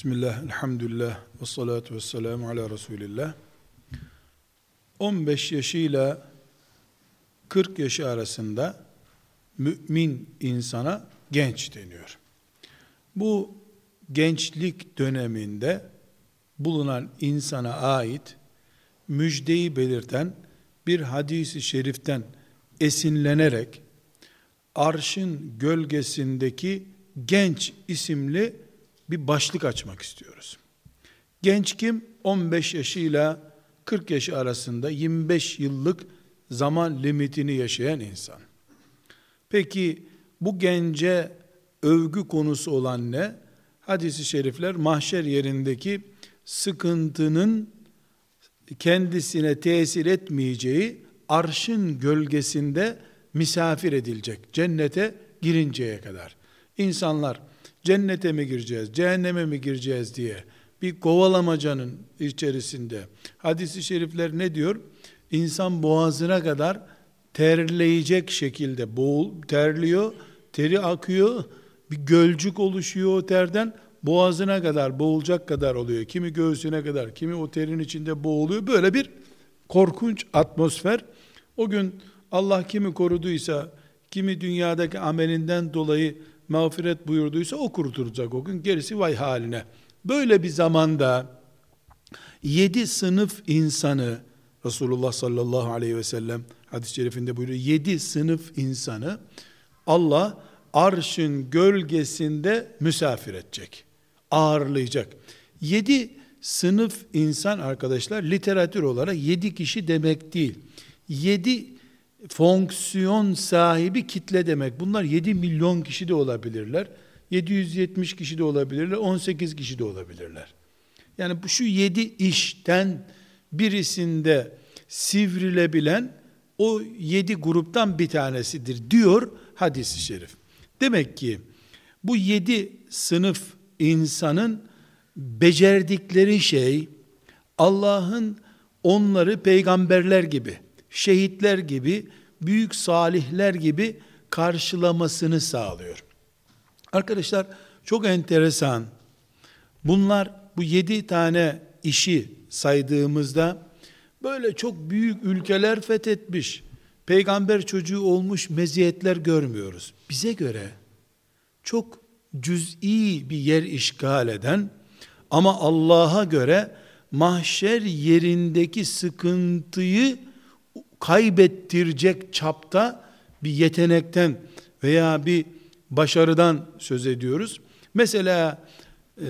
Bismillah, elhamdülillah, ve salatu ve selamu ala Resulillah. 15 yaşıyla 40 yaşı arasında mümin insana genç deniyor. Bu gençlik döneminde bulunan insana ait müjdeyi belirten bir hadisi şeriften esinlenerek arşın gölgesindeki genç isimli bir başlık açmak istiyoruz. Genç kim? 15 yaşıyla 40 yaş arasında 25 yıllık zaman limitini yaşayan insan. Peki bu gence övgü konusu olan ne? Hadis-i şerifler mahşer yerindeki sıkıntının kendisine tesir etmeyeceği arşın gölgesinde misafir edilecek. Cennete girinceye kadar. İnsanlar cennete mi gireceğiz, cehenneme mi gireceğiz diye bir kovalamacanın içerisinde hadisi şerifler ne diyor? İnsan boğazına kadar terleyecek şekilde boğul, terliyor, teri akıyor, bir gölcük oluşuyor o terden, boğazına kadar boğulacak kadar oluyor. Kimi göğsüne kadar, kimi o terin içinde boğuluyor. Böyle bir korkunç atmosfer. O gün Allah kimi koruduysa, kimi dünyadaki amelinden dolayı mağfiret buyurduysa o kurtulacak o gün. Gerisi vay haline. Böyle bir zamanda yedi sınıf insanı Resulullah sallallahu aleyhi ve sellem hadis-i şerifinde buyuruyor. Yedi sınıf insanı Allah arşın gölgesinde misafir edecek. Ağırlayacak. Yedi sınıf insan arkadaşlar literatür olarak yedi kişi demek değil. Yedi fonksiyon sahibi kitle demek. Bunlar 7 milyon kişi de olabilirler. 770 kişi de olabilirler. 18 kişi de olabilirler. Yani bu şu 7 işten birisinde sivrilebilen o 7 gruptan bir tanesidir diyor hadisi şerif. Demek ki bu 7 sınıf insanın becerdikleri şey Allah'ın onları peygamberler gibi şehitler gibi, büyük salihler gibi karşılamasını sağlıyor. Arkadaşlar çok enteresan. Bunlar bu yedi tane işi saydığımızda böyle çok büyük ülkeler fethetmiş, peygamber çocuğu olmuş meziyetler görmüyoruz. Bize göre çok cüz'i bir yer işgal eden ama Allah'a göre mahşer yerindeki sıkıntıyı kaybettirecek çapta bir yetenekten veya bir başarıdan söz ediyoruz. Mesela e,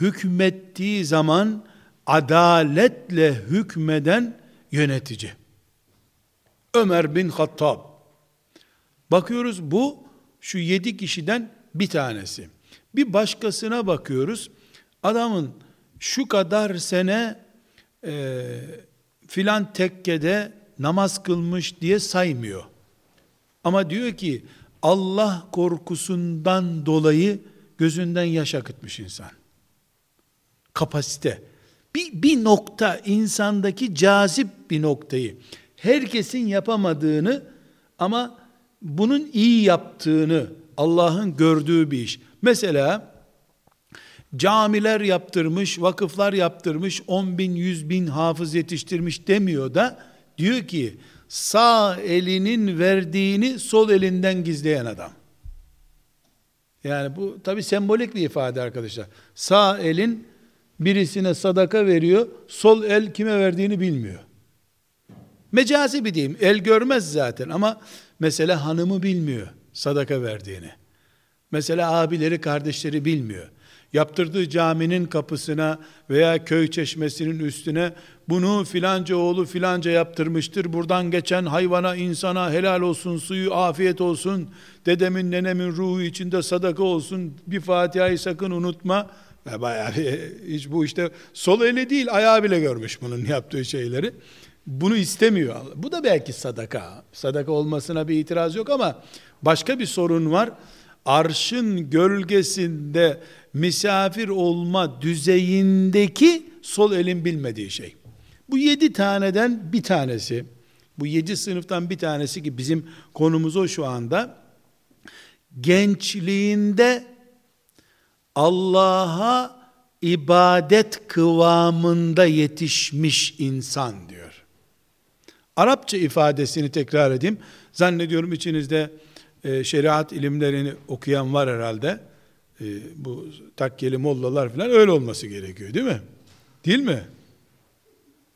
hükmettiği zaman adaletle hükmeden yönetici. Ömer bin Hattab. Bakıyoruz bu şu yedi kişiden bir tanesi. Bir başkasına bakıyoruz. Adamın şu kadar sene e, filan tekkede namaz kılmış diye saymıyor. Ama diyor ki Allah korkusundan dolayı gözünden yaş akıtmış insan. Kapasite. Bir, bir nokta insandaki cazip bir noktayı herkesin yapamadığını ama bunun iyi yaptığını Allah'ın gördüğü bir iş. Mesela camiler yaptırmış, vakıflar yaptırmış, 10 bin, 100 bin hafız yetiştirmiş demiyor da Diyor ki sağ elinin verdiğini sol elinden gizleyen adam. Yani bu tabi sembolik bir ifade arkadaşlar. Sağ elin birisine sadaka veriyor, sol el kime verdiğini bilmiyor. Mecazi bir diyeyim, el görmez zaten ama mesela hanımı bilmiyor sadaka verdiğini. Mesela abileri, kardeşleri bilmiyor yaptırdığı caminin kapısına veya köy çeşmesinin üstüne bunu filanca oğlu filanca yaptırmıştır. Buradan geçen hayvana, insana helal olsun, suyu afiyet olsun. Dedemin, nenemin ruhu içinde sadaka olsun. Bir Fatiha'yı sakın unutma. Ya bayağı hiç bu işte sol eli değil ayağı bile görmüş bunun yaptığı şeyleri. Bunu istemiyor. Bu da belki sadaka. Sadaka olmasına bir itiraz yok ama başka bir sorun var. Arşın gölgesinde misafir olma düzeyindeki sol elin bilmediği şey. Bu yedi taneden bir tanesi, bu yedi sınıftan bir tanesi ki bizim konumuz o şu anda, gençliğinde Allah'a ibadet kıvamında yetişmiş insan diyor. Arapça ifadesini tekrar edeyim. Zannediyorum içinizde e, şeriat ilimlerini okuyan var herhalde. E, bu takkeli mollalar falan öyle olması gerekiyor değil mi? Değil mi?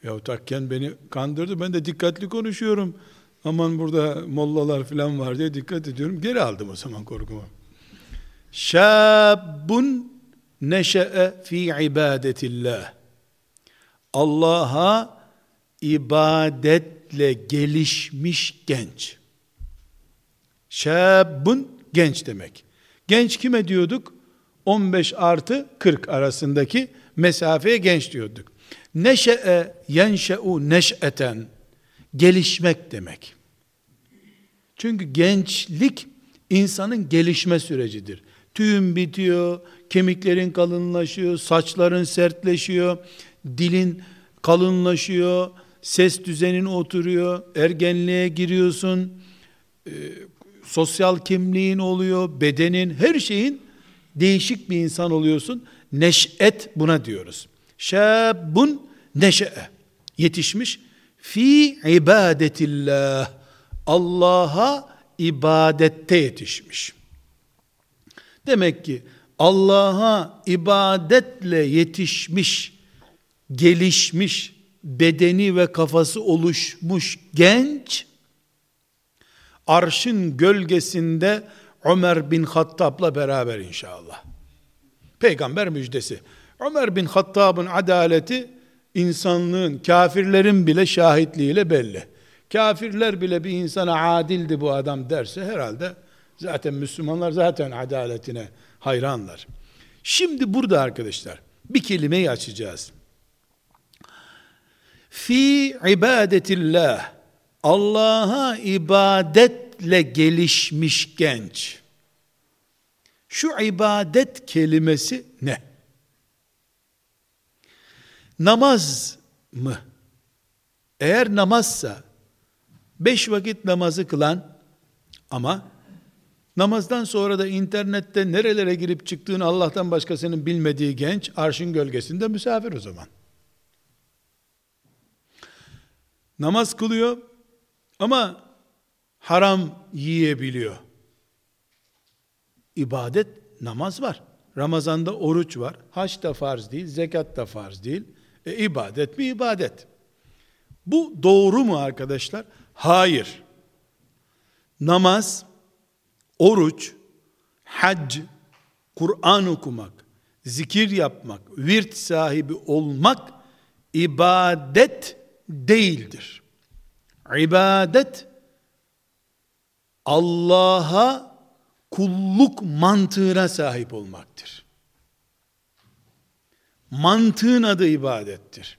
Ya takken beni kandırdı. Ben de dikkatli konuşuyorum. Aman burada mollalar falan var diye dikkat ediyorum. Geri aldım o zaman korkumu. Şabun neşe'e fi ibadetillah. Allah'a ibadetle gelişmiş genç. Şabun genç demek. Genç kime diyorduk? 15 artı 40 arasındaki mesafeye genç diyorduk. Neşe'e yenşe'u neş'eten gelişmek demek. Çünkü gençlik insanın gelişme sürecidir. Tüyün bitiyor, kemiklerin kalınlaşıyor, saçların sertleşiyor, dilin kalınlaşıyor, ses düzenin oturuyor, ergenliğe giriyorsun, e, sosyal kimliğin oluyor, bedenin, her şeyin değişik bir insan oluyorsun. Neş'et buna diyoruz. Şabun neşe'e. Yetişmiş. Fi ibadetillah. Allah'a ibadette yetişmiş. Demek ki Allah'a ibadetle yetişmiş, gelişmiş, bedeni ve kafası oluşmuş genç, arşın gölgesinde Ömer bin Hattab'la beraber inşallah. Peygamber müjdesi. Ömer bin Hattab'ın adaleti insanlığın, kafirlerin bile şahitliğiyle belli. Kafirler bile bir insana adildi bu adam derse herhalde zaten Müslümanlar zaten adaletine hayranlar. Şimdi burada arkadaşlar bir kelimeyi açacağız. Fi ibadetillah Allah'a ibadetle gelişmiş genç. Şu ibadet kelimesi ne? Namaz mı? Eğer namazsa, beş vakit namazı kılan ama namazdan sonra da internette nerelere girip çıktığını Allah'tan başkasının bilmediği genç arşın gölgesinde misafir o zaman. Namaz kılıyor ama haram yiyebiliyor. İbadet namaz var. Ramazanda oruç var. Haç da farz değil, zekat da farz değil. E, ibadet mi ibadet? Bu doğru mu arkadaşlar? Hayır. Namaz, oruç, hac, Kur'an okumak, zikir yapmak, virt sahibi olmak ibadet değildir. İbadet Allah'a kulluk mantığına sahip olmaktır. Mantığın adı ibadettir.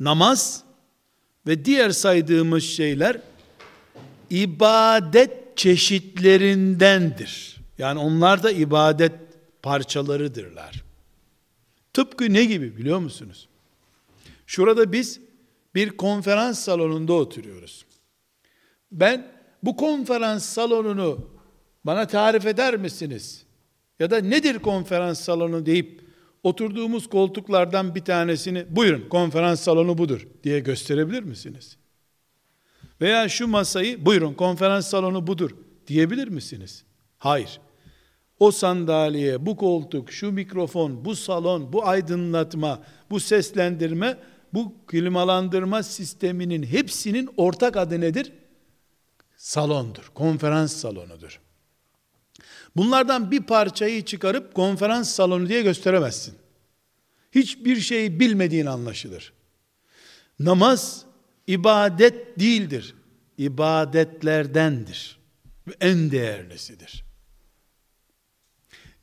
Namaz ve diğer saydığımız şeyler ibadet çeşitlerindendir. Yani onlar da ibadet parçalarıdırlar. Tıpkı ne gibi biliyor musunuz? Şurada biz bir konferans salonunda oturuyoruz. Ben bu konferans salonunu bana tarif eder misiniz? Ya da nedir konferans salonu deyip oturduğumuz koltuklardan bir tanesini buyurun konferans salonu budur diye gösterebilir misiniz? Veya şu masayı buyurun konferans salonu budur diyebilir misiniz? Hayır. O sandalye, bu koltuk, şu mikrofon, bu salon, bu aydınlatma, bu seslendirme, bu klimalandırma sisteminin hepsinin ortak adı nedir? Salondur, konferans salonudur. Bunlardan bir parçayı çıkarıp konferans salonu diye gösteremezsin. Hiçbir şey bilmediğin anlaşılır. Namaz ibadet değildir. İbadetlerdendir. Ve en değerlisidir.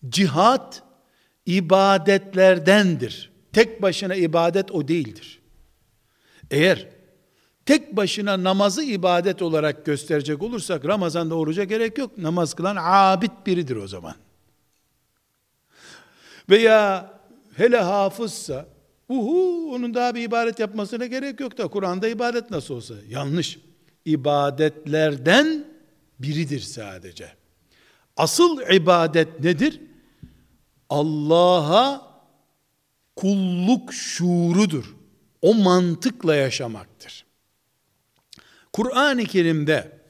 Cihat ibadetlerdendir. Tek başına ibadet o değildir. Eğer tek başına namazı ibadet olarak gösterecek olursak Ramazan'da oruca gerek yok. Namaz kılan abid biridir o zaman. Veya hele hafızsa uhu onun daha bir ibadet yapmasına gerek yok da Kur'an'da ibadet nasıl olsa yanlış. İbadetlerden biridir sadece. Asıl ibadet nedir? Allah'a kulluk şuurudur. O mantıkla yaşamaktır. Kur'an-ı Kerim'de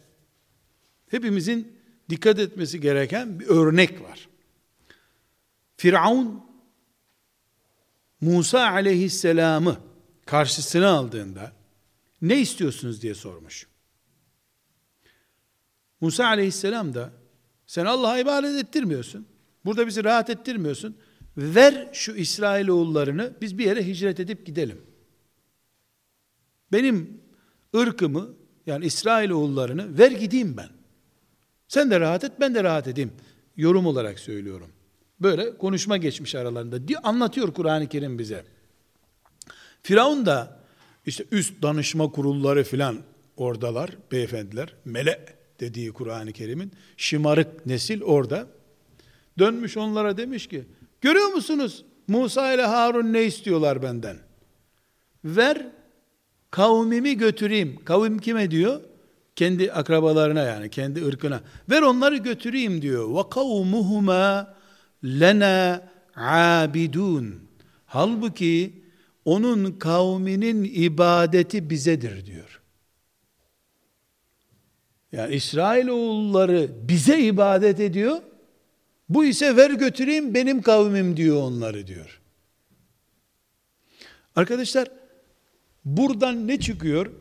hepimizin dikkat etmesi gereken bir örnek var. Firavun Musa aleyhisselamı karşısına aldığında ne istiyorsunuz diye sormuş. Musa aleyhisselam da sen Allah'a ibadet ettirmiyorsun. Burada bizi rahat ettirmiyorsun. Ver şu İsrailoğullarını biz bir yere hicret edip gidelim. Benim ırkımı yani İsrailoğullarını ver gideyim ben. Sen de rahat et ben de rahat edeyim. Yorum olarak söylüyorum. Böyle konuşma geçmiş aralarında. Anlatıyor Kur'an-ı Kerim bize. Firavun da işte üst danışma kurulları filan oradalar beyefendiler. Mele dediği Kur'an-ı Kerim'in şımarık nesil orada. Dönmüş onlara demiş ki görüyor musunuz Musa ile Harun ne istiyorlar benden? Ver kavmimi götüreyim. Kavim kime diyor? Kendi akrabalarına yani kendi ırkına. Ver onları götüreyim diyor. Ve kavmuhuma lena abidun. Halbuki onun kavminin ibadeti bizedir diyor. Yani İsrail oğulları bize ibadet ediyor. Bu ise ver götüreyim benim kavmim diyor onları diyor. Arkadaşlar buradan ne çıkıyor?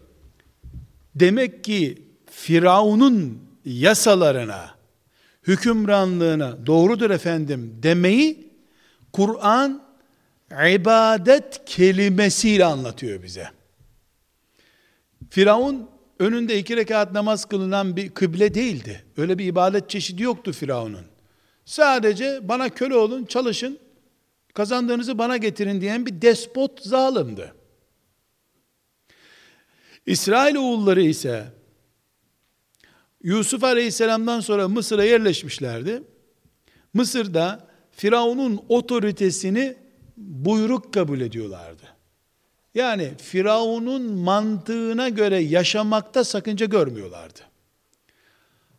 Demek ki Firavun'un yasalarına, hükümranlığına doğrudur efendim demeyi Kur'an ibadet kelimesiyle anlatıyor bize. Firavun önünde iki rekat namaz kılınan bir kıble değildi. Öyle bir ibadet çeşidi yoktu Firavun'un. Sadece bana köle olun, çalışın, kazandığınızı bana getirin diyen bir despot zalimdi. İsrail oğulları ise Yusuf Aleyhisselam'dan sonra Mısır'a yerleşmişlerdi. Mısır'da Firavun'un otoritesini buyruk kabul ediyorlardı. Yani Firavun'un mantığına göre yaşamakta sakınca görmüyorlardı.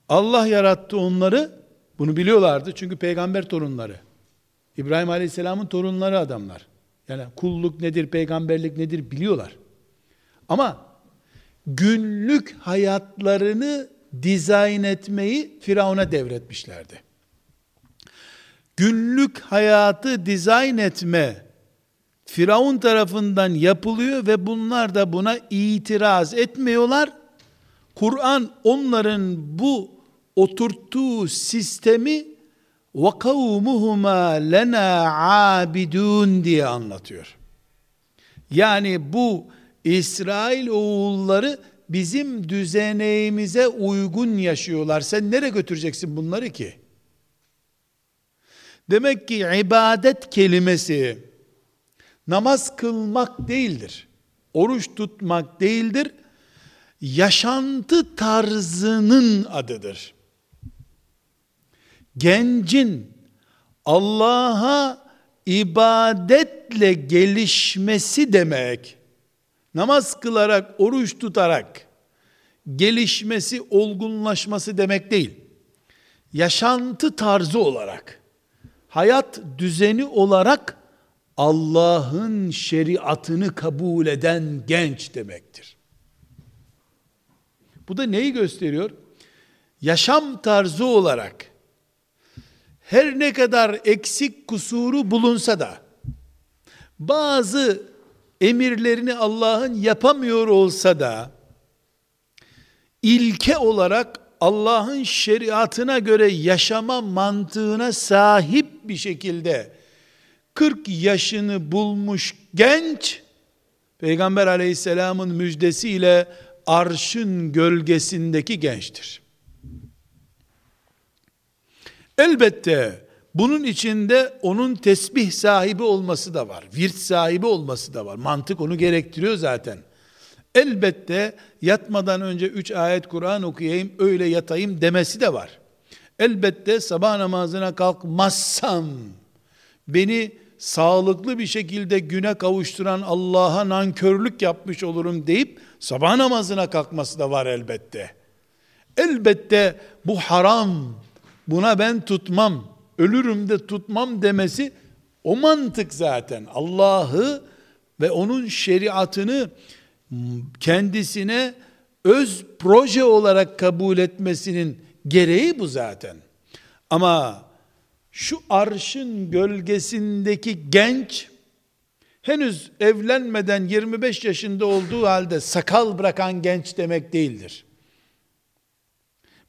Allah yarattı onları, bunu biliyorlardı çünkü peygamber torunları. İbrahim Aleyhisselam'ın torunları adamlar. Yani kulluk nedir, peygamberlik nedir biliyorlar. Ama günlük hayatlarını dizayn etmeyi Firavun'a devretmişlerdi. Günlük hayatı dizayn etme Firavun tarafından yapılıyor ve bunlar da buna itiraz etmiyorlar. Kur'an onların bu oturttuğu sistemi ve kavmuhuma lena abidun diye anlatıyor. Yani bu İsrail oğulları bizim düzeneğimize uygun yaşıyorlar. Sen nereye götüreceksin bunları ki? Demek ki ibadet kelimesi namaz kılmak değildir. Oruç tutmak değildir. Yaşantı tarzının adıdır. Gencin Allah'a ibadetle gelişmesi demek, namaz kılarak, oruç tutarak gelişmesi, olgunlaşması demek değil. Yaşantı tarzı olarak, hayat düzeni olarak Allah'ın şeriatını kabul eden genç demektir. Bu da neyi gösteriyor? Yaşam tarzı olarak her ne kadar eksik kusuru bulunsa da bazı emirlerini Allah'ın yapamıyor olsa da ilke olarak Allah'ın şeriatına göre yaşama mantığına sahip bir şekilde 40 yaşını bulmuş genç Peygamber aleyhisselamın müjdesiyle arşın gölgesindeki gençtir. Elbette bunun içinde onun tesbih sahibi olması da var. Virt sahibi olması da var. Mantık onu gerektiriyor zaten. Elbette yatmadan önce üç ayet Kur'an okuyayım, öyle yatayım demesi de var. Elbette sabah namazına kalkmazsam beni sağlıklı bir şekilde güne kavuşturan Allah'a nankörlük yapmış olurum deyip sabah namazına kalkması da var elbette. Elbette bu haram, buna ben tutmam, ölürüm de tutmam demesi O mantık zaten Allah'ı ve onun şeriatını kendisine öz proje olarak kabul etmesinin gereği bu zaten. Ama şu arşın gölgesindeki genç henüz evlenmeden 25 yaşında olduğu halde sakal bırakan genç demek değildir.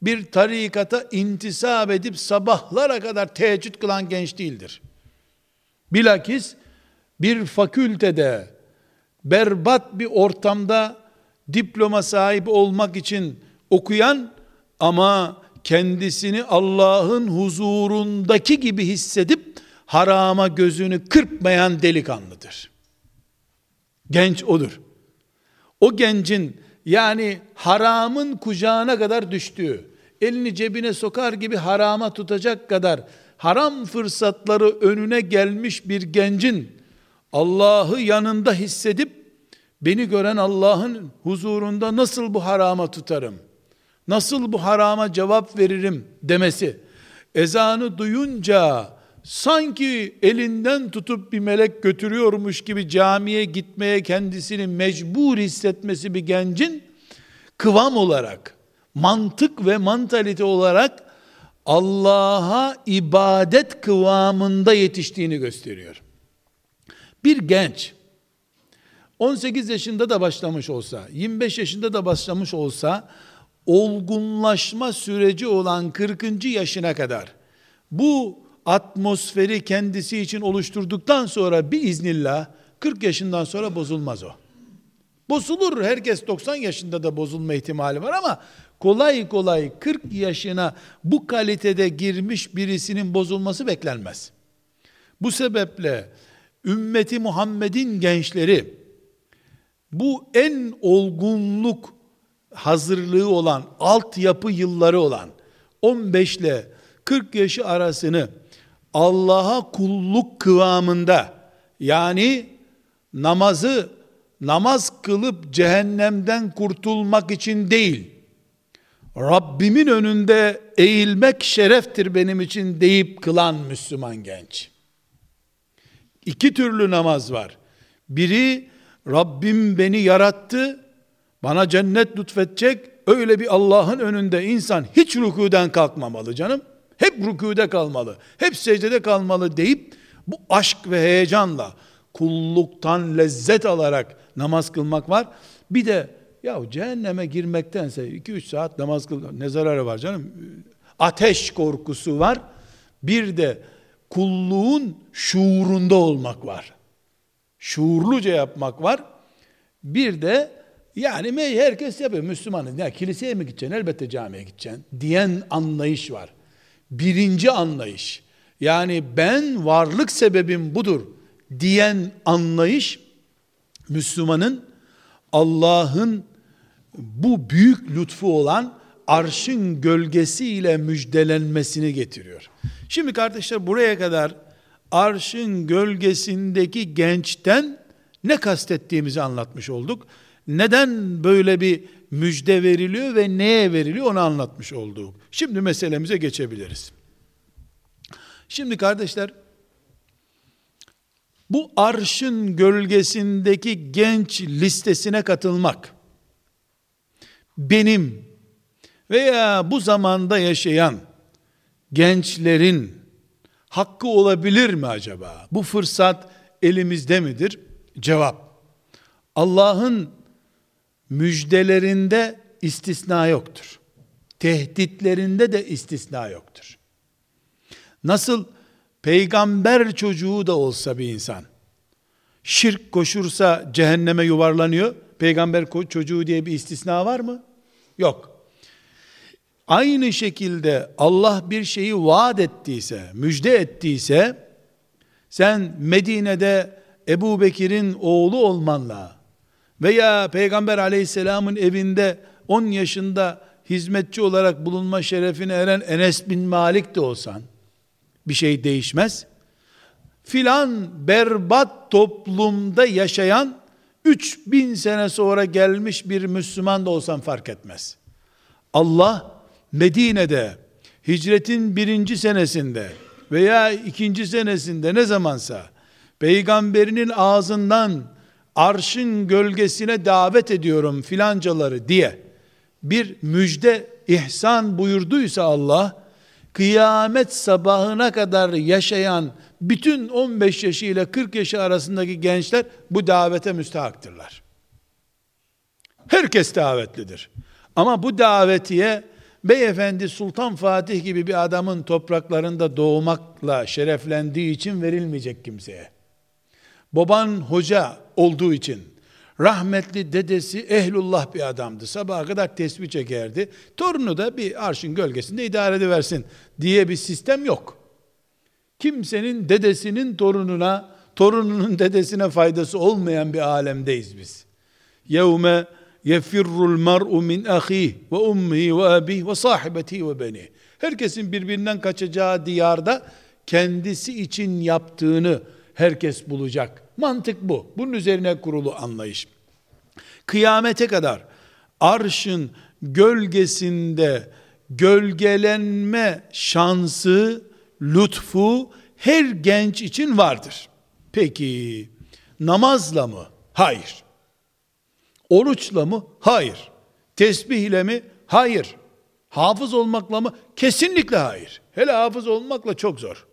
Bir tarikata intisap edip sabahlara kadar teheccüd kılan genç değildir. Bilakis bir fakültede berbat bir ortamda diploma sahibi olmak için okuyan ama kendisini Allah'ın huzurundaki gibi hissedip harama gözünü kırpmayan delikanlıdır. Genç odur. O gencin yani haramın kucağına kadar düştüğü, elini cebine sokar gibi harama tutacak kadar haram fırsatları önüne gelmiş bir gencin Allah'ı yanında hissedip beni gören Allah'ın huzurunda nasıl bu harama tutarım? Nasıl bu harama cevap veririm demesi. Ezanı duyunca sanki elinden tutup bir melek götürüyormuş gibi camiye gitmeye kendisini mecbur hissetmesi bir gencin kıvam olarak, mantık ve mantalite olarak Allah'a ibadet kıvamında yetiştiğini gösteriyor. Bir genç 18 yaşında da başlamış olsa, 25 yaşında da başlamış olsa olgunlaşma süreci olan 40. yaşına kadar bu atmosferi kendisi için oluşturduktan sonra bir iznillah 40 yaşından sonra bozulmaz o. Bozulur. Herkes 90 yaşında da bozulma ihtimali var ama kolay kolay 40 yaşına bu kalitede girmiş birisinin bozulması beklenmez. Bu sebeple ümmeti Muhammed'in gençleri bu en olgunluk hazırlığı olan, altyapı yılları olan 15 ile 40 yaşı arasını Allah'a kulluk kıvamında yani namazı namaz kılıp cehennemden kurtulmak için değil, Rabbimin önünde eğilmek şereftir benim için deyip kılan Müslüman genç. İki türlü namaz var. Biri Rabbim beni yarattı, bana cennet lütfedecek, öyle bir Allah'ın önünde insan hiç rükûden kalkmamalı canım. Hep rükûde kalmalı, hep secdede kalmalı deyip bu aşk ve heyecanla kulluktan lezzet alarak namaz kılmak var. Bir de ya cehenneme girmektense 2-3 saat namaz kıl ne zararı var canım? Ateş korkusu var. Bir de kulluğun şuurunda olmak var. Şuurluca yapmak var. Bir de yani herkes yapıyor Müslümanın. Ya kiliseye mi gideceksin? Elbette camiye gideceksin. Diyen anlayış var. Birinci anlayış. Yani ben varlık sebebim budur diyen anlayış Müslümanın Allah'ın bu büyük lütfu olan arşın gölgesiyle müjdelenmesini getiriyor. Şimdi kardeşler buraya kadar arşın gölgesindeki gençten ne kastettiğimizi anlatmış olduk. Neden böyle bir müjde veriliyor ve neye veriliyor onu anlatmış olduk. Şimdi meselemize geçebiliriz. Şimdi kardeşler bu arşın gölgesindeki genç listesine katılmak benim veya bu zamanda yaşayan gençlerin hakkı olabilir mi acaba? Bu fırsat elimizde midir? Cevap. Allah'ın müjdelerinde istisna yoktur. Tehditlerinde de istisna yoktur. Nasıl peygamber çocuğu da olsa bir insan şirk koşursa cehenneme yuvarlanıyor. Peygamber çocuğu diye bir istisna var mı? Yok. Aynı şekilde Allah bir şeyi vaat ettiyse, müjde ettiyse, sen Medine'de Ebu Bekir'in oğlu olmanla veya Peygamber aleyhisselamın evinde 10 yaşında hizmetçi olarak bulunma şerefine eren Enes bin Malik de olsan, bir şey değişmez. Filan berbat toplumda yaşayan 3000 sene sonra gelmiş bir Müslüman da olsan fark etmez. Allah Medine'de hicretin birinci senesinde veya ikinci senesinde ne zamansa peygamberinin ağzından arşın gölgesine davet ediyorum filancaları diye bir müjde ihsan buyurduysa Allah kıyamet sabahına kadar yaşayan bütün 15 yaşı ile 40 yaşı arasındaki gençler bu davete müstahaktırlar. Herkes davetlidir. Ama bu davetiye beyefendi Sultan Fatih gibi bir adamın topraklarında doğmakla şereflendiği için verilmeyecek kimseye. Baban hoca olduğu için, rahmetli dedesi ehlullah bir adamdı. Sabaha kadar tesbih çekerdi. Torunu da bir arşın gölgesinde idare ediversin diye bir sistem yok. Kimsenin dedesinin torununa, torununun dedesine faydası olmayan bir alemdeyiz biz. Yevme yefirrul mar'u min ahih ve ummihi ve abih ve sahibetihi ve beni. Herkesin birbirinden kaçacağı diyarda kendisi için yaptığını herkes bulacak. Mantık bu. Bunun üzerine kurulu anlayış. Kıyamete kadar arşın gölgesinde gölgelenme şansı, lütfu her genç için vardır. Peki namazla mı? Hayır. Oruçla mı? Hayır. Tesbih ile mi? Hayır. Hafız olmakla mı? Kesinlikle hayır. Hele hafız olmakla çok zor.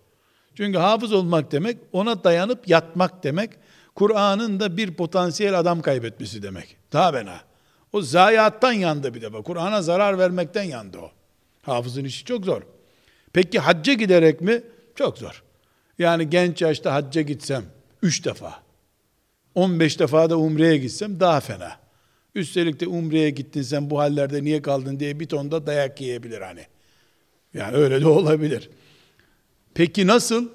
Çünkü hafız olmak demek ona dayanıp yatmak demek. Kur'an'ın da bir potansiyel adam kaybetmesi demek. Daha bena. O zayiattan yandı bir defa. Kur'an'a zarar vermekten yandı o. Hafızın işi çok zor. Peki hacca giderek mi? Çok zor. Yani genç yaşta hacca gitsem, üç defa, 15 defa da umreye gitsem daha fena. Üstelik de umreye gittin sen bu hallerde niye kaldın diye bir tonda dayak yiyebilir hani. Yani öyle de olabilir. Peki nasıl?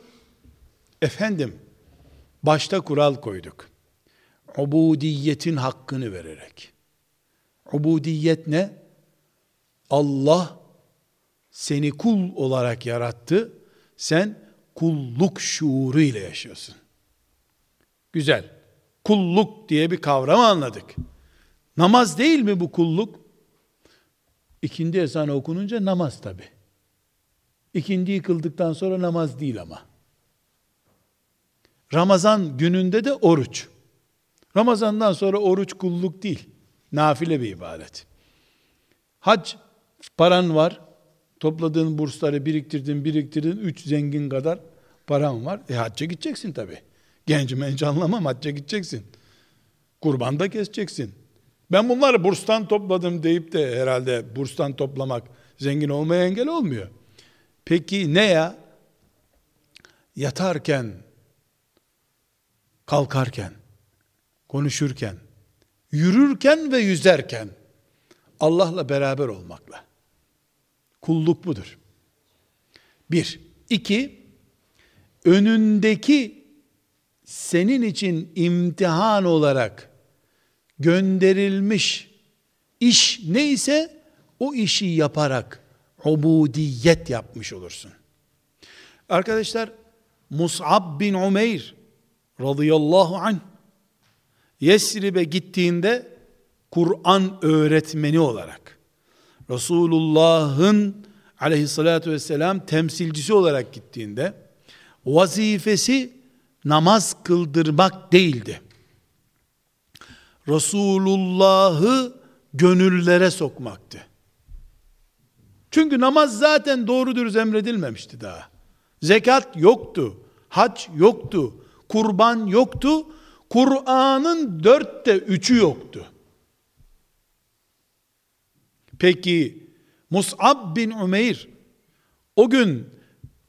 Efendim, başta kural koyduk. Ubudiyetin hakkını vererek. Ubudiyet ne? Allah seni kul olarak yarattı. Sen kulluk şuuru ile yaşıyorsun. Güzel. Kulluk diye bir kavram anladık. Namaz değil mi bu kulluk? İkindi ezanı okununca namaz tabi. İkindi yıkıldıktan sonra namaz değil ama. Ramazan gününde de oruç. Ramazandan sonra oruç kulluk değil. Nafile bir ibadet. Hac paran var. Topladığın bursları biriktirdin, biriktirdin. Üç zengin kadar paran var. E hacca gideceksin tabi. Genç menç anlamam hacca gideceksin. Kurban da keseceksin. Ben bunları burstan topladım deyip de herhalde burstan toplamak zengin olmaya engel olmuyor. Peki ne ya? Yatarken, kalkarken, konuşurken, yürürken ve yüzerken Allah'la beraber olmakla. Kulluk budur. Bir. iki, önündeki senin için imtihan olarak gönderilmiş iş neyse o işi yaparak ubudiyet yapmış olursun. Arkadaşlar Mus'ab bin Umeyr radıyallahu anh Yesrib'e gittiğinde Kur'an öğretmeni olarak Resulullah'ın aleyhissalatü vesselam temsilcisi olarak gittiğinde vazifesi namaz kıldırmak değildi. Resulullah'ı gönüllere sokmaktı. Çünkü namaz zaten doğru dürüst emredilmemişti daha. Zekat yoktu, hac yoktu, kurban yoktu, Kur'an'ın dörtte üçü yoktu. Peki Mus'ab bin Umeyr o gün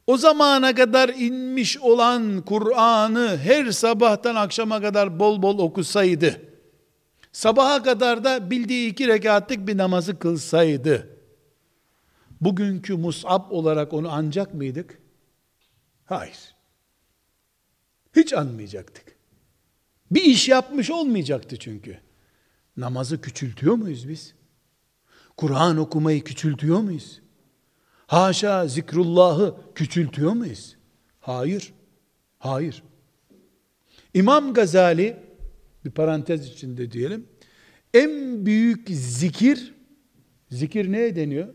o zamana kadar inmiş olan Kur'an'ı her sabahtan akşama kadar bol bol okusaydı, sabaha kadar da bildiği iki rekatlık bir namazı kılsaydı, bugünkü Mus'ab olarak onu ancak mıydık? Hayır. Hiç anmayacaktık. Bir iş yapmış olmayacaktı çünkü. Namazı küçültüyor muyuz biz? Kur'an okumayı küçültüyor muyuz? Haşa zikrullahı küçültüyor muyuz? Hayır. Hayır. İmam Gazali bir parantez içinde diyelim. En büyük zikir zikir neye deniyor?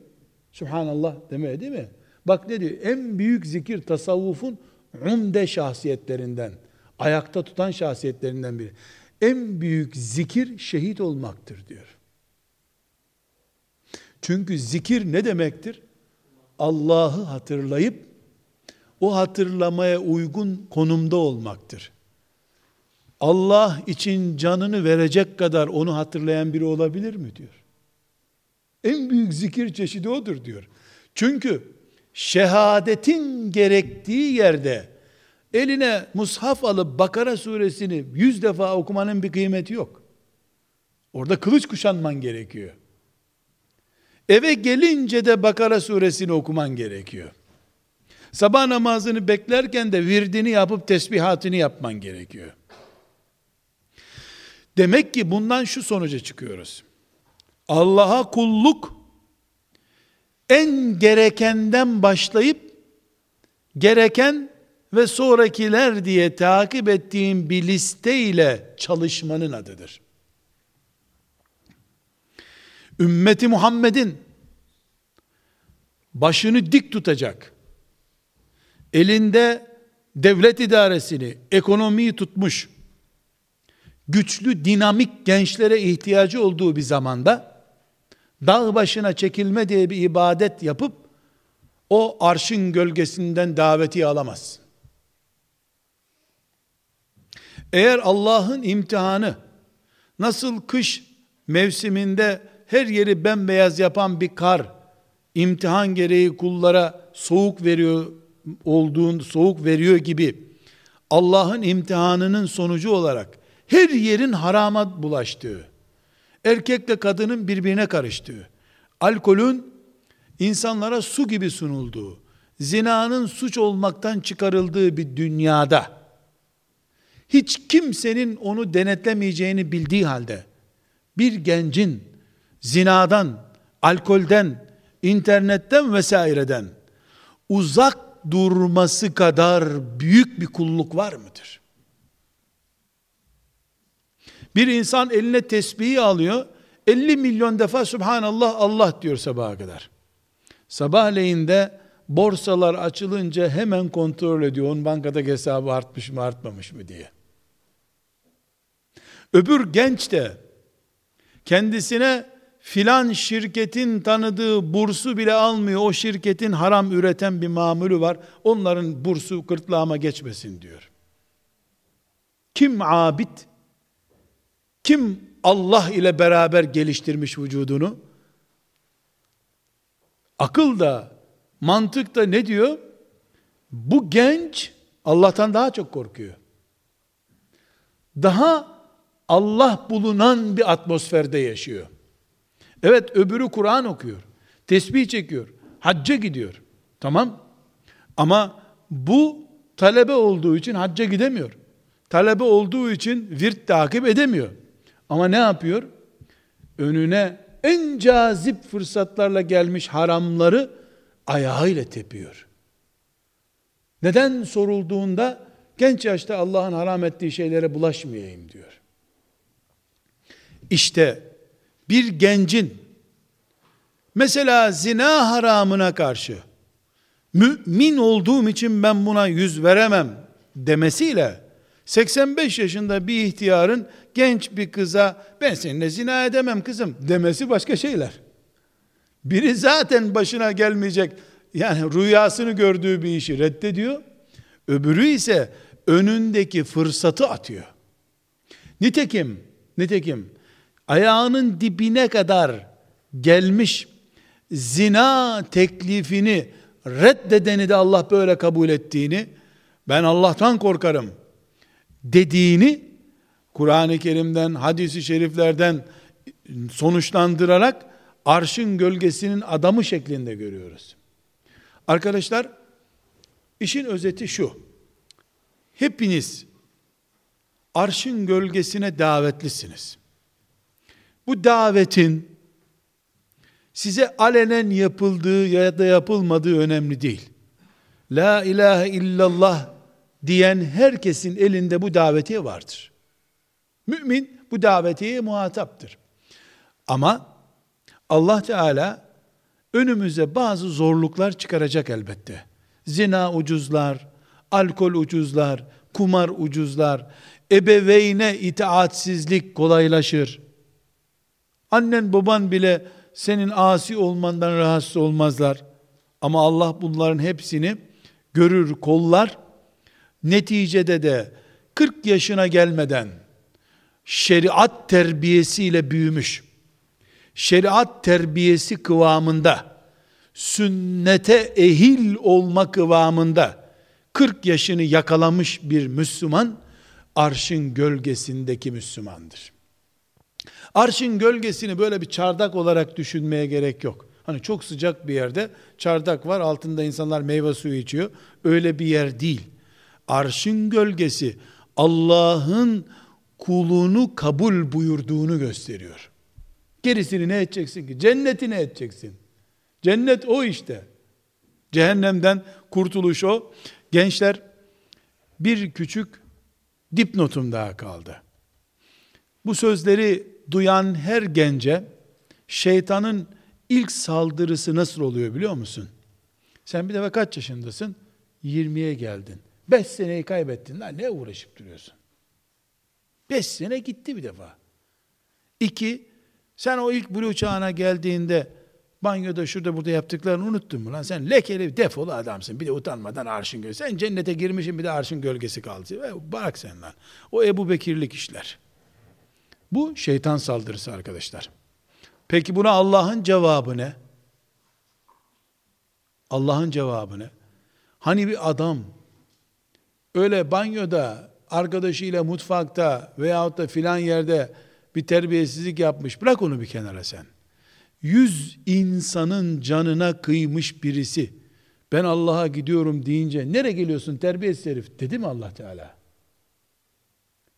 Subhanallah demeye değil mi? Bak ne diyor? En büyük zikir tasavvufun umde şahsiyetlerinden, ayakta tutan şahsiyetlerinden biri. En büyük zikir şehit olmaktır diyor. Çünkü zikir ne demektir? Allah'ı hatırlayıp o hatırlamaya uygun konumda olmaktır. Allah için canını verecek kadar onu hatırlayan biri olabilir mi diyor. En büyük zikir çeşidi odur diyor. Çünkü şehadetin gerektiği yerde eline mushaf alıp Bakara suresini yüz defa okumanın bir kıymeti yok. Orada kılıç kuşanman gerekiyor. Eve gelince de Bakara suresini okuman gerekiyor. Sabah namazını beklerken de virdini yapıp tesbihatını yapman gerekiyor. Demek ki bundan şu sonuca çıkıyoruz. Allah'a kulluk en gerekenden başlayıp gereken ve sonrakiler diye takip ettiğin bir liste ile çalışmanın adıdır. Ümmeti Muhammed'in başını dik tutacak, elinde devlet idaresini, ekonomiyi tutmuş, güçlü, dinamik gençlere ihtiyacı olduğu bir zamanda, dağ başına çekilme diye bir ibadet yapıp, o arşın gölgesinden daveti alamaz. Eğer Allah'ın imtihanı, nasıl kış mevsiminde her yeri bembeyaz yapan bir kar, imtihan gereği kullara soğuk veriyor olduğun soğuk veriyor gibi Allah'ın imtihanının sonucu olarak her yerin harama bulaştığı, erkekle kadının birbirine karıştığı, alkolün insanlara su gibi sunulduğu, zinanın suç olmaktan çıkarıldığı bir dünyada, hiç kimsenin onu denetlemeyeceğini bildiği halde, bir gencin zinadan, alkolden, internetten vesaireden uzak durması kadar büyük bir kulluk var mıdır? Bir insan eline tesbihi alıyor, 50 milyon defa Subhanallah Allah diyor sabaha kadar. Sabahleyin de borsalar açılınca hemen kontrol ediyor. Onun bankada hesabı artmış mı artmamış mı diye. Öbür genç de kendisine filan şirketin tanıdığı bursu bile almıyor. O şirketin haram üreten bir mamülü var. Onların bursu kırtlağıma geçmesin diyor. Kim abid? Kim Allah ile beraber geliştirmiş vücudunu? Akıl da, mantık da ne diyor? Bu genç Allah'tan daha çok korkuyor. Daha Allah bulunan bir atmosferde yaşıyor. Evet öbürü Kur'an okuyor. Tesbih çekiyor. Hacca gidiyor. Tamam. Ama bu talebe olduğu için hacca gidemiyor. Talebe olduğu için virt takip edemiyor. Ama ne yapıyor? Önüne en cazip fırsatlarla gelmiş haramları ayağıyla tepiyor. Neden sorulduğunda genç yaşta Allah'ın haram ettiği şeylere bulaşmayayım diyor. İşte bir gencin mesela zina haramına karşı mümin olduğum için ben buna yüz veremem demesiyle 85 yaşında bir ihtiyarın genç bir kıza ben seninle zina edemem kızım demesi başka şeyler. Biri zaten başına gelmeyecek yani rüyasını gördüğü bir işi reddediyor. Öbürü ise önündeki fırsatı atıyor. Nitekim, nitekim ayağının dibine kadar gelmiş zina teklifini reddedeni de Allah böyle kabul ettiğini, ben Allah'tan korkarım dediğini Kur'an-ı Kerim'den, hadisi şeriflerden sonuçlandırarak arşın gölgesinin adamı şeklinde görüyoruz. Arkadaşlar, işin özeti şu. Hepiniz arşın gölgesine davetlisiniz. Bu davetin size alenen yapıldığı ya da yapılmadığı önemli değil. La ilahe illallah diyen herkesin elinde bu davetiye vardır. Mümin bu davetiye muhataptır. Ama Allah Teala önümüze bazı zorluklar çıkaracak elbette. Zina ucuzlar, alkol ucuzlar, kumar ucuzlar, ebeveyne itaatsizlik kolaylaşır. Annen baban bile senin asi olmandan rahatsız olmazlar. Ama Allah bunların hepsini görür, kollar. Neticede de 40 yaşına gelmeden şeriat terbiyesiyle büyümüş, şeriat terbiyesi kıvamında, sünnete ehil olma kıvamında 40 yaşını yakalamış bir Müslüman, arşın gölgesindeki Müslümandır. Arşın gölgesini böyle bir çardak olarak düşünmeye gerek yok. Hani çok sıcak bir yerde çardak var, altında insanlar meyve suyu içiyor. Öyle bir yer değil. Arşın gölgesi Allah'ın kulunu kabul buyurduğunu gösteriyor. Gerisini ne edeceksin ki? Cenneti ne edeceksin? Cennet o işte. Cehennemden kurtuluş o. Gençler bir küçük dipnotum daha kaldı. Bu sözleri duyan her gence şeytanın ilk saldırısı nasıl oluyor biliyor musun? Sen bir defa kaç yaşındasın? 20'ye geldin. 5 seneyi kaybettin. Lan ne uğraşıp duruyorsun? 5 sene gitti bir defa. İki, sen o ilk buluğ çağına geldiğinde banyoda şurada burada yaptıklarını unuttun mu lan? Sen lekeli defolu adamsın. Bir de utanmadan arşın gölgesi. Sen cennete girmişsin bir de arşın gölgesi kaldı. Bırak sen lan. O Ebu Bekirlik işler. Bu şeytan saldırısı arkadaşlar. Peki buna Allah'ın cevabı ne? Allah'ın cevabı ne? Hani bir adam öyle banyoda arkadaşıyla mutfakta veyahut da filan yerde bir terbiyesizlik yapmış. Bırak onu bir kenara sen. Yüz insanın canına kıymış birisi ben Allah'a gidiyorum deyince nereye geliyorsun terbiyesiz herif dedi mi Allah Teala?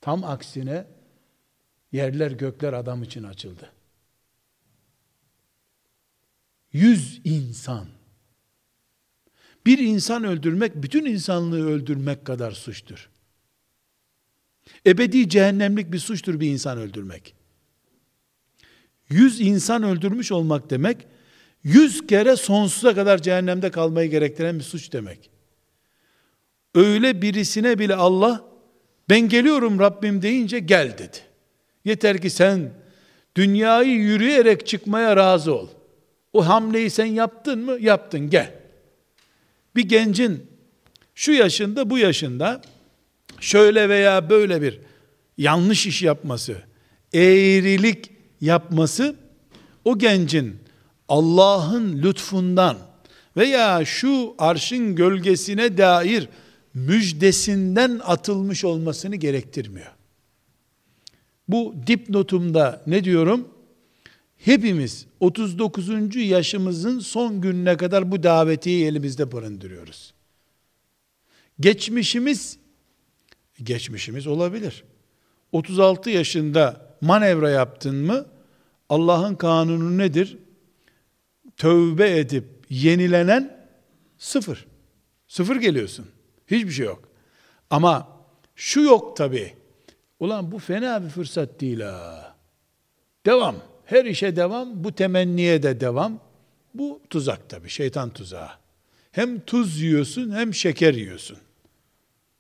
Tam aksine yerler gökler adam için açıldı. Yüz insan. Bir insan öldürmek bütün insanlığı öldürmek kadar suçtur. Ebedi cehennemlik bir suçtur bir insan öldürmek. Yüz insan öldürmüş olmak demek, yüz kere sonsuza kadar cehennemde kalmayı gerektiren bir suç demek. Öyle birisine bile Allah, ben geliyorum Rabbim deyince gel dedi. Yeter ki sen dünyayı yürüyerek çıkmaya razı ol. O hamleyi sen yaptın mı? Yaptın gel. Bir gencin şu yaşında bu yaşında şöyle veya böyle bir yanlış iş yapması, eğrilik yapması o gencin Allah'ın lütfundan veya şu arşın gölgesine dair müjdesinden atılmış olmasını gerektirmiyor. Bu dipnotumda ne diyorum? Hepimiz 39. yaşımızın son gününe kadar bu davetiyi elimizde barındırıyoruz. Geçmişimiz geçmişimiz olabilir. 36 yaşında manevra yaptın mı Allah'ın kanunu nedir? Tövbe edip yenilenen sıfır. Sıfır geliyorsun. Hiçbir şey yok. Ama şu yok tabi. Ulan bu fena bir fırsat değil ha. Devam. Her işe devam. Bu temenniye de devam. Bu tuzak tabi. Şeytan tuzağı. Hem tuz yiyorsun hem şeker yiyorsun.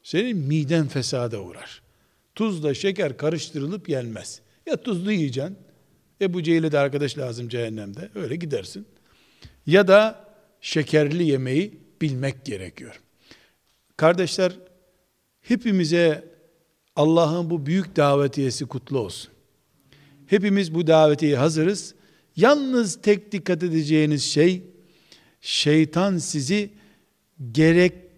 Senin miden fesada uğrar. Tuzla şeker karıştırılıp yenmez. Ya tuzlu yiyeceksin. Ebu Cehil'e de arkadaş lazım cehennemde. Öyle gidersin. Ya da şekerli yemeği bilmek gerekiyor. Kardeşler, hepimize Allah'ın bu büyük davetiyesi kutlu olsun. Hepimiz bu davetiye hazırız. Yalnız tek dikkat edeceğiniz şey, şeytan sizi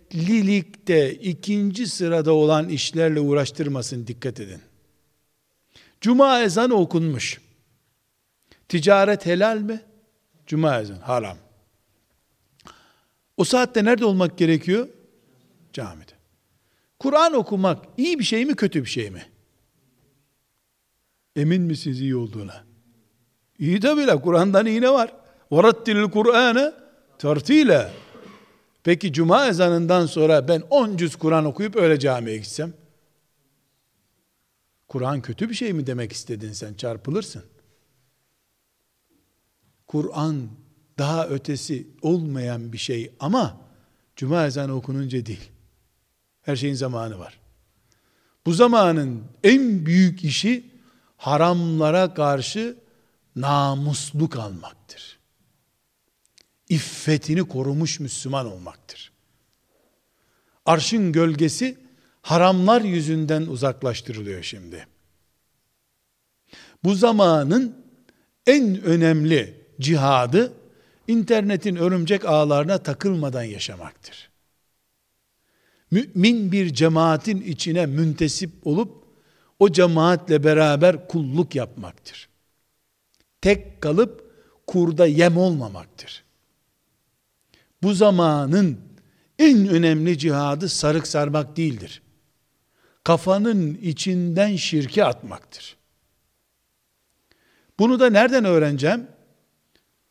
gereklilikte ikinci sırada olan işlerle uğraştırmasın dikkat edin. Cuma ezanı okunmuş. Ticaret helal mi? Cuma ezanı haram. O saatte nerede olmak gerekiyor? Camide. Kur'an okumak iyi bir şey mi kötü bir şey mi? Emin misiniz iyi olduğuna? İyi tabi la Kur'an'dan iyi ne var? وَرَتِّلِ Kur'an'ı tertile. Peki cuma ezanından sonra ben 10 cüz Kur'an okuyup öyle camiye gitsem? Kur'an kötü bir şey mi demek istedin sen? Çarpılırsın. Kur'an daha ötesi olmayan bir şey ama cuma ezanı okununca değil. Her şeyin zamanı var. Bu zamanın en büyük işi haramlara karşı namuslu kalmaktır. İffetini korumuş Müslüman olmaktır. Arşın gölgesi haramlar yüzünden uzaklaştırılıyor şimdi. Bu zamanın en önemli cihadı internetin örümcek ağlarına takılmadan yaşamaktır. Mümin bir cemaatin içine müntesip olup o cemaatle beraber kulluk yapmaktır. Tek kalıp kurda yem olmamaktır. Bu zamanın en önemli cihadı sarık sarmak değildir. Kafanın içinden şirki atmaktır. Bunu da nereden öğreneceğim?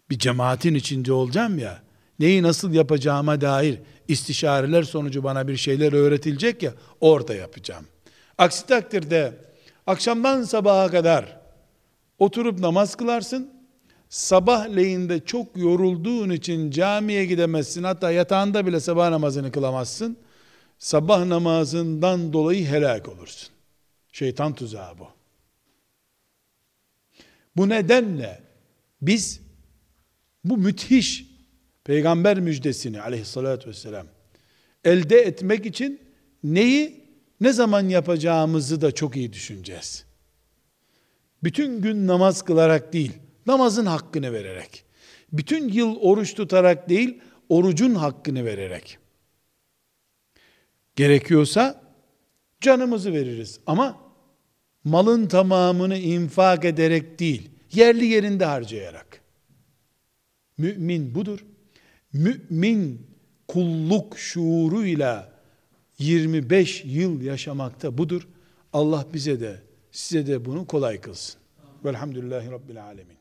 Bir cemaatin içinde olacağım ya, neyi nasıl yapacağıma dair istişareler sonucu bana bir şeyler öğretilecek ya, orada yapacağım. Aksi takdirde akşamdan sabaha kadar oturup namaz kılarsın, sabahleyinde çok yorulduğun için camiye gidemezsin, hatta yatağında bile sabah namazını kılamazsın, sabah namazından dolayı helak olursun. Şeytan tuzağı bu. Bu nedenle biz bu müthiş peygamber müjdesini aleyhissalatü vesselam elde etmek için neyi ne zaman yapacağımızı da çok iyi düşüneceğiz. Bütün gün namaz kılarak değil, namazın hakkını vererek. Bütün yıl oruç tutarak değil, orucun hakkını vererek. Gerekiyorsa canımızı veririz ama malın tamamını infak ederek değil, yerli yerinde harcayarak. Mümin budur. Mümin kulluk şuuruyla 25 yıl yaşamakta budur. Allah bize de size de bunu kolay kılsın. Velhamdülillahi Rabbil Alemin.